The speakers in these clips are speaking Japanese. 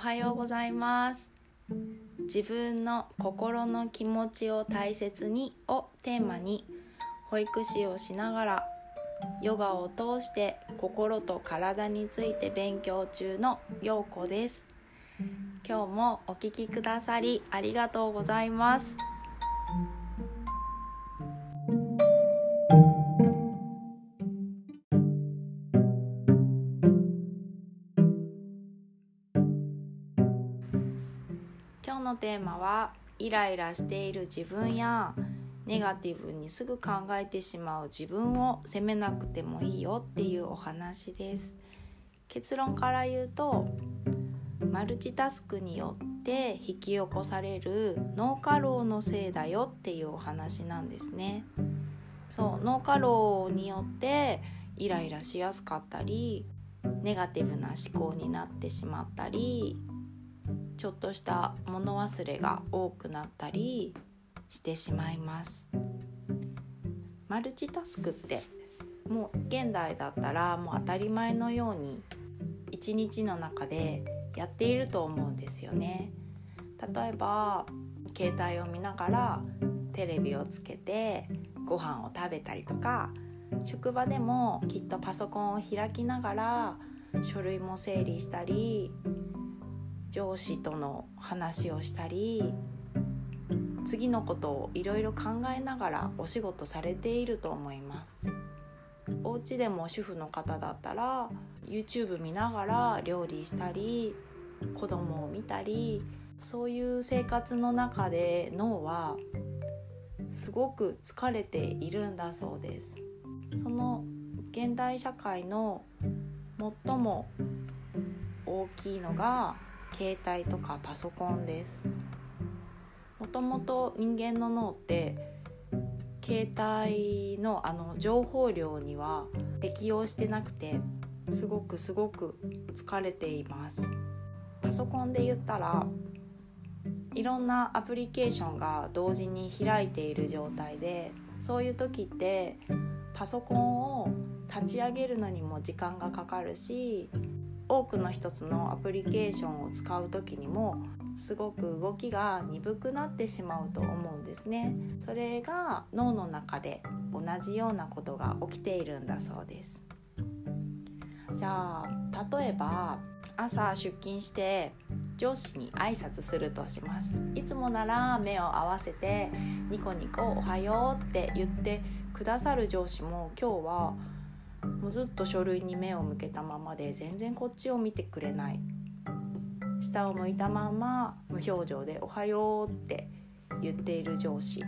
はようございます。自分の心の気持ちを大切にをテーマに保育士をしながらヨガを通して心と体について勉強中のようこです。今日もお聴きくださりありがとうございます。のテーマはイライラしている自分やネガティブにすぐ考えてしまう自分を責めなくてもいいよっていうお話です。結論から言うとマルチタスクによって引き起こされる脳過労のせいだよっていうお話なんですね。そう脳過労によってイライラしやすかったりネガティブな思考になってしまったりちょっとした物忘れが多くなったりしてしまいます。マルチタスクってもう現代だったらもう当たり前のように一日の中でやっていると思うんですよね。例えば携帯を見ながらテレビをつけてご飯を食べたりとか職場でもきっとパソコンを開きながら書類も整理したり上司との話をしたり次のことをいろいろ考えながらお仕事されていると思います。お家でも主婦の方だったら YouTube 見ながら料理したり子供を見たりそういう生活の中で脳はすごく疲れているんだそうです。その現代社会の最も大きいのが携帯とかパソコンです。もともと人間の脳って携帯のあの情報量には適応してなくてすごくすごく疲れています。パソコンで言ったらいろんなアプリケーションが同時に開いている状態でそういう時ってパソコンを立ち上げるのにも時間がかかるし多くの一つのアプリケーションを使う時にもすごく動きが鈍くなってしまうと思うんですね。それが脳の中で同じようなことが起きているんだそうです。じゃあ例えば朝出勤して上司に挨拶するとします。いつもなら目を合わせてニコニコおはようって言ってくださる上司も今日はもうずっと書類に目を向けたままで全然こっちを見てくれない。下を向いたまま無表情で「おはよう」って言っている上司。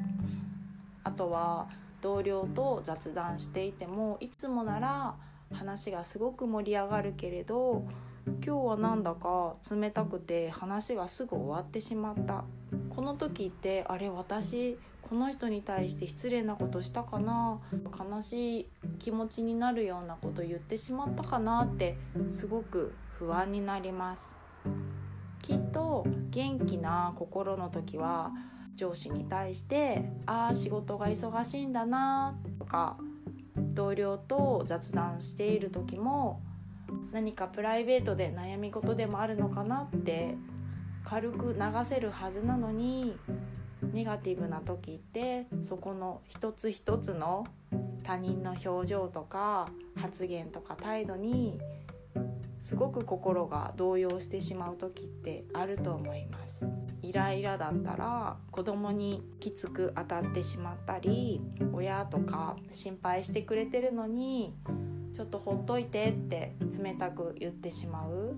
あとは同僚と雑談していてもいつもなら話がすごく盛り上がるけれど今日はなんだか冷たくて話がすぐ終わってしまった。この時ってあれ私この人に対して失礼なことしたかな悲しい気持ちになるようなこと言ってしまったかなってすごく不安になります。きっと元気な心の時は上司に対して「ああ仕事が忙しいんだな」とか同僚と雑談している時も何かプライベートで悩み事でもあるのかなって軽く流せるはずなのにネガティブな時ってそこの一つ一つの他人の表情とか発言とか態度にすごく心が動揺してしまう時ってあると思います。イライラだったら子供にきつく当たってしまったり親とか心配してくれてるのにちょっとほっといてって冷たく言ってしまう。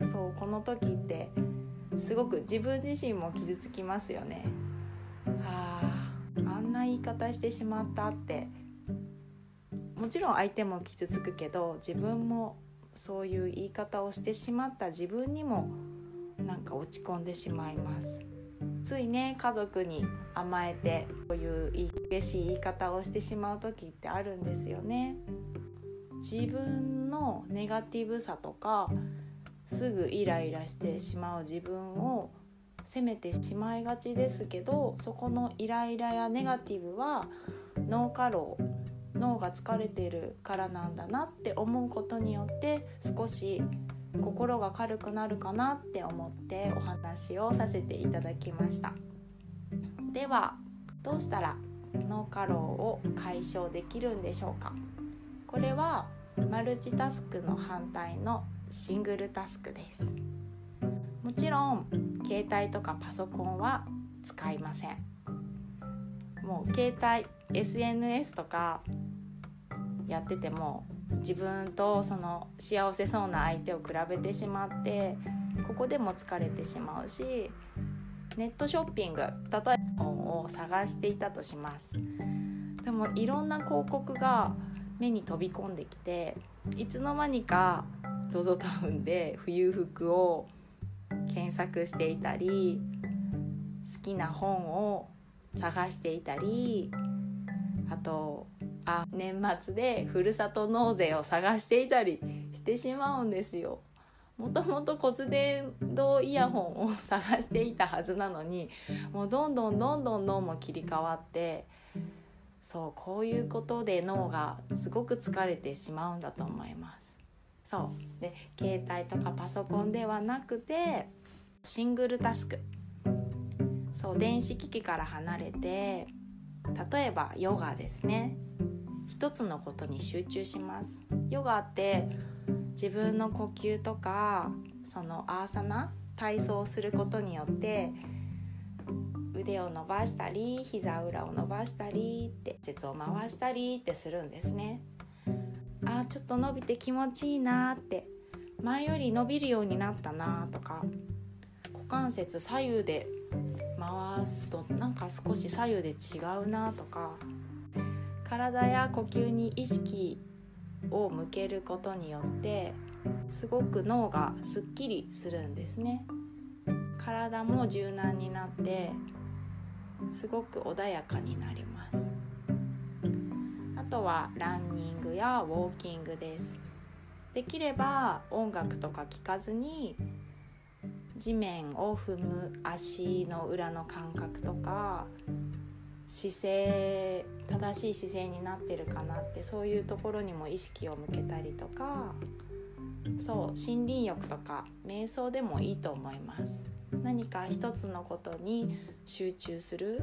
そうこの時ってすごく自分自身も傷つきますよね。ああんな言い方してしまったって。もちろん相手も傷つくけど自分もそういう言い方をしてしまった。自分にもなんか落ち込んでしまいます。ついね家族に甘えてこういう嬉しい言い方をしてしまう時ってあるんですよね。自分のネガティブさとかすぐイライラしてしまう自分を責めてしまいがちですけどそこのイライラやネガティブは脳過労脳が疲れてるからなんだなって思うことによって少し心が軽くなるかなって思ってお話をさせていただきました。ではどうしたら脳過労を解消できるんでしょうか？これはマルチタスクの反対のシングルタスクです。もちろん携帯とかパソコンは使いません。もう携帯 SNS とかやってても自分とその幸せそうな相手を比べてしまってここでも疲れてしまうしネットショッピング例えば本を探していたとします。でもいろんな広告が目に飛び込んできていつの間にか ZOZO タウンで冬服を検索していたり好きな本を探していたりあとあ年末でふるさと納税を探していたり してしまうんですよ。もともと骨伝導イヤホンを探していたはずなのにもうどんどんどんどん脳も切り替わってそうこういうことで脳がすごく疲れてしまうんだと思います。そう。で携帯とかパソコンではなくてシングルタスク。そう電子機器から離れて例えばヨガですね。一つのことに集中します。ヨガって自分の呼吸とかそのアーサナ体操をすることによって腕を伸ばしたり膝裏を伸ばしたりって節を回したりってするんですねあちょっと伸びて気持ちいいなって。前より伸びるようになったなとか。股関節左右で回すとなんか少し左右で違うなとか。体や呼吸に意識を向けることによってすごく脳がすっきりするんですね。体も柔軟になってすごく穏やかになります。とはランニングやウォーキングです。できれば音楽とか聴かずに地面を踏む足の裏の感覚とか姿勢正しい姿勢になってるかなってそういうところにも意識を向けたりとかそう森林浴とか瞑想でもいいと思います。何か一つのことに集中する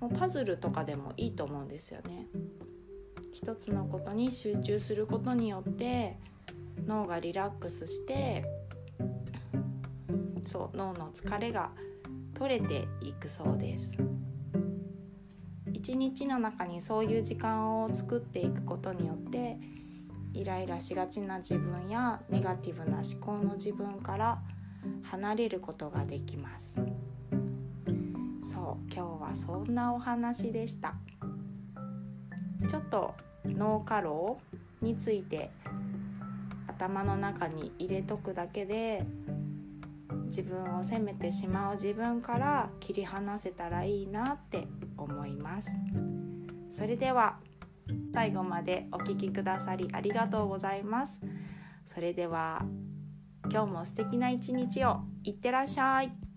もうパズルとかでもいいと思うんですよね。一つのことに集中することによって脳がリラックスしてそう脳の疲れが取れていくそうです。一日の中にそういう時間を作っていくことによってイライラしがちな自分やネガティブな思考の自分から離れることができます。そう今日はそんなお話でした。ちょっと脳過労について頭の中に入れとくだけで自分を責めてしまう自分から切り離せたらいいなって思います。それでは最後までお聴きくださりありがとうございます。それでは今日も素敵な一日を。いってらっしゃい。